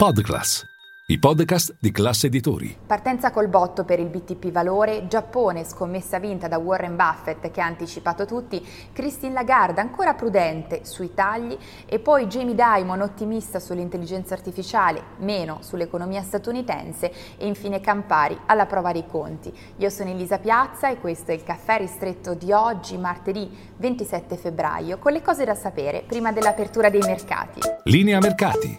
Podclass, i podcast di classe editori. Partenza col botto per il BTP Valore, Giappone scommessa vinta da Warren Buffett che ha anticipato tutti, Christine Lagarde ancora prudente sui tagli e poi Jamie Dimon ottimista sull'intelligenza artificiale, meno sull'economia statunitense e infine Campari alla prova dei conti. Io sono Elisa Piazza e questo è il caffè ristretto di oggi, martedì 27 febbraio, con le cose da sapere prima dell'apertura dei mercati. Linea mercati.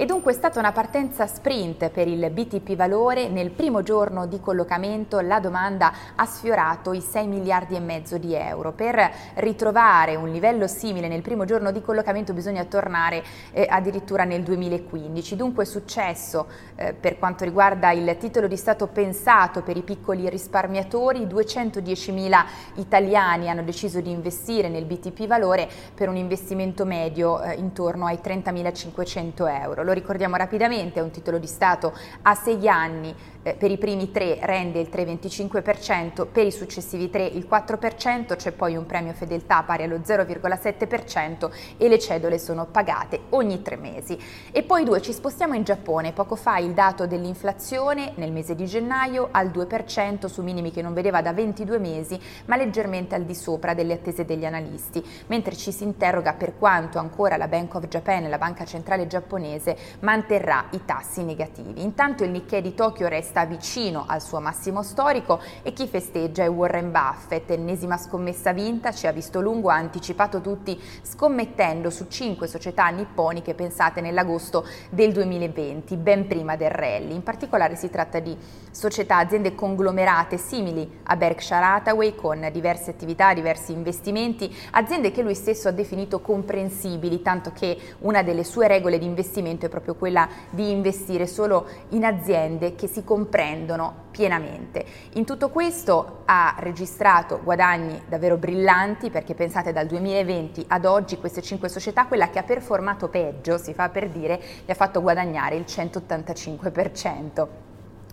E dunque è stata una partenza sprint per il BTP Valore. Nel primo giorno di collocamento la domanda ha sfiorato i 6 miliardi e mezzo di euro. Per ritrovare un livello simile nel primo giorno di collocamento bisogna tornare eh, addirittura nel 2015. Dunque è successo eh, per quanto riguarda il titolo di Stato pensato per i piccoli risparmiatori. 210 mila italiani hanno deciso di investire nel BTP Valore per un investimento medio eh, intorno ai 30.500 euro lo ricordiamo rapidamente, è un titolo di Stato a sei anni, eh, per i primi tre rende il 3,25%, per i successivi tre il 4%, c'è poi un premio fedeltà pari allo 0,7% e le cedole sono pagate ogni tre mesi. E poi due, ci spostiamo in Giappone, poco fa il dato dell'inflazione nel mese di gennaio al 2% su minimi che non vedeva da 22 mesi, ma leggermente al di sopra delle attese degli analisti, mentre ci si interroga per quanto ancora la Bank of Japan, la banca centrale giapponese, manterrà i tassi negativi. Intanto il Nikkei di Tokyo resta vicino al suo massimo storico e chi festeggia è Warren Buffett, ennesima scommessa vinta, ci ha visto lungo, ha anticipato tutti scommettendo su cinque società nipponiche pensate nell'agosto del 2020, ben prima del rally. In particolare si tratta di società, aziende conglomerate simili a Berkshire Hathaway con diverse attività, diversi investimenti, aziende che lui stesso ha definito comprensibili, tanto che una delle sue regole di investimento è proprio quella di investire solo in aziende che si comprendono pienamente. In tutto questo ha registrato guadagni davvero brillanti perché pensate dal 2020 ad oggi queste cinque società, quella che ha performato peggio, si fa per dire, gli ha fatto guadagnare il 185%.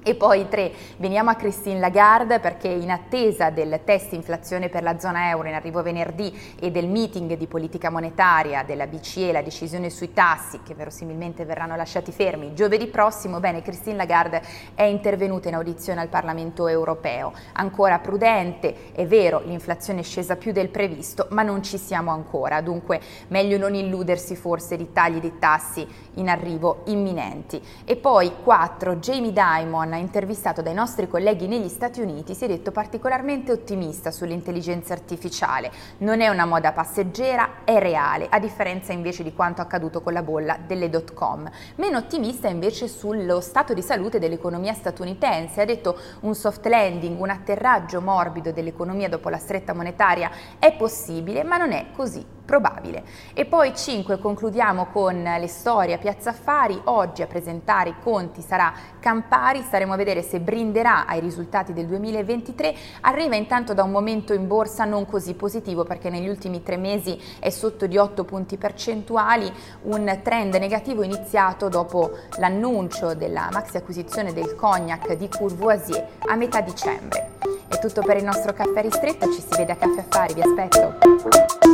E poi tre, veniamo a Christine Lagarde perché in attesa del test inflazione per la zona euro in arrivo venerdì e del meeting di politica monetaria della BCE, la decisione sui tassi che verosimilmente verranno lasciati fermi giovedì prossimo, bene, Christine Lagarde è intervenuta in audizione al Parlamento europeo. Ancora prudente, è vero, l'inflazione è scesa più del previsto, ma non ci siamo ancora, dunque meglio non illudersi forse di tagli di tassi in arrivo imminenti. E poi quattro, Jamie Dimon intervistato dai nostri colleghi negli Stati Uniti, si è detto particolarmente ottimista sull'intelligenza artificiale. Non è una moda passeggera, è reale, a differenza invece di quanto accaduto con la bolla delle dot com. Meno ottimista invece sullo stato di salute dell'economia statunitense. Ha detto un soft landing, un atterraggio morbido dell'economia dopo la stretta monetaria è possibile, ma non è così probabile. E poi 5 concludiamo con le storie a Piazza Affari, oggi a presentare i conti sarà Campari, staremo a vedere se brinderà ai risultati del 2023, arriva intanto da un momento in borsa non così positivo perché negli ultimi tre mesi è sotto di 8 punti percentuali, un trend negativo iniziato dopo l'annuncio della maxi acquisizione del cognac di Courvoisier a metà dicembre. È tutto per il nostro caffè ristretto, ci si vede a Caffè Affari, vi aspetto.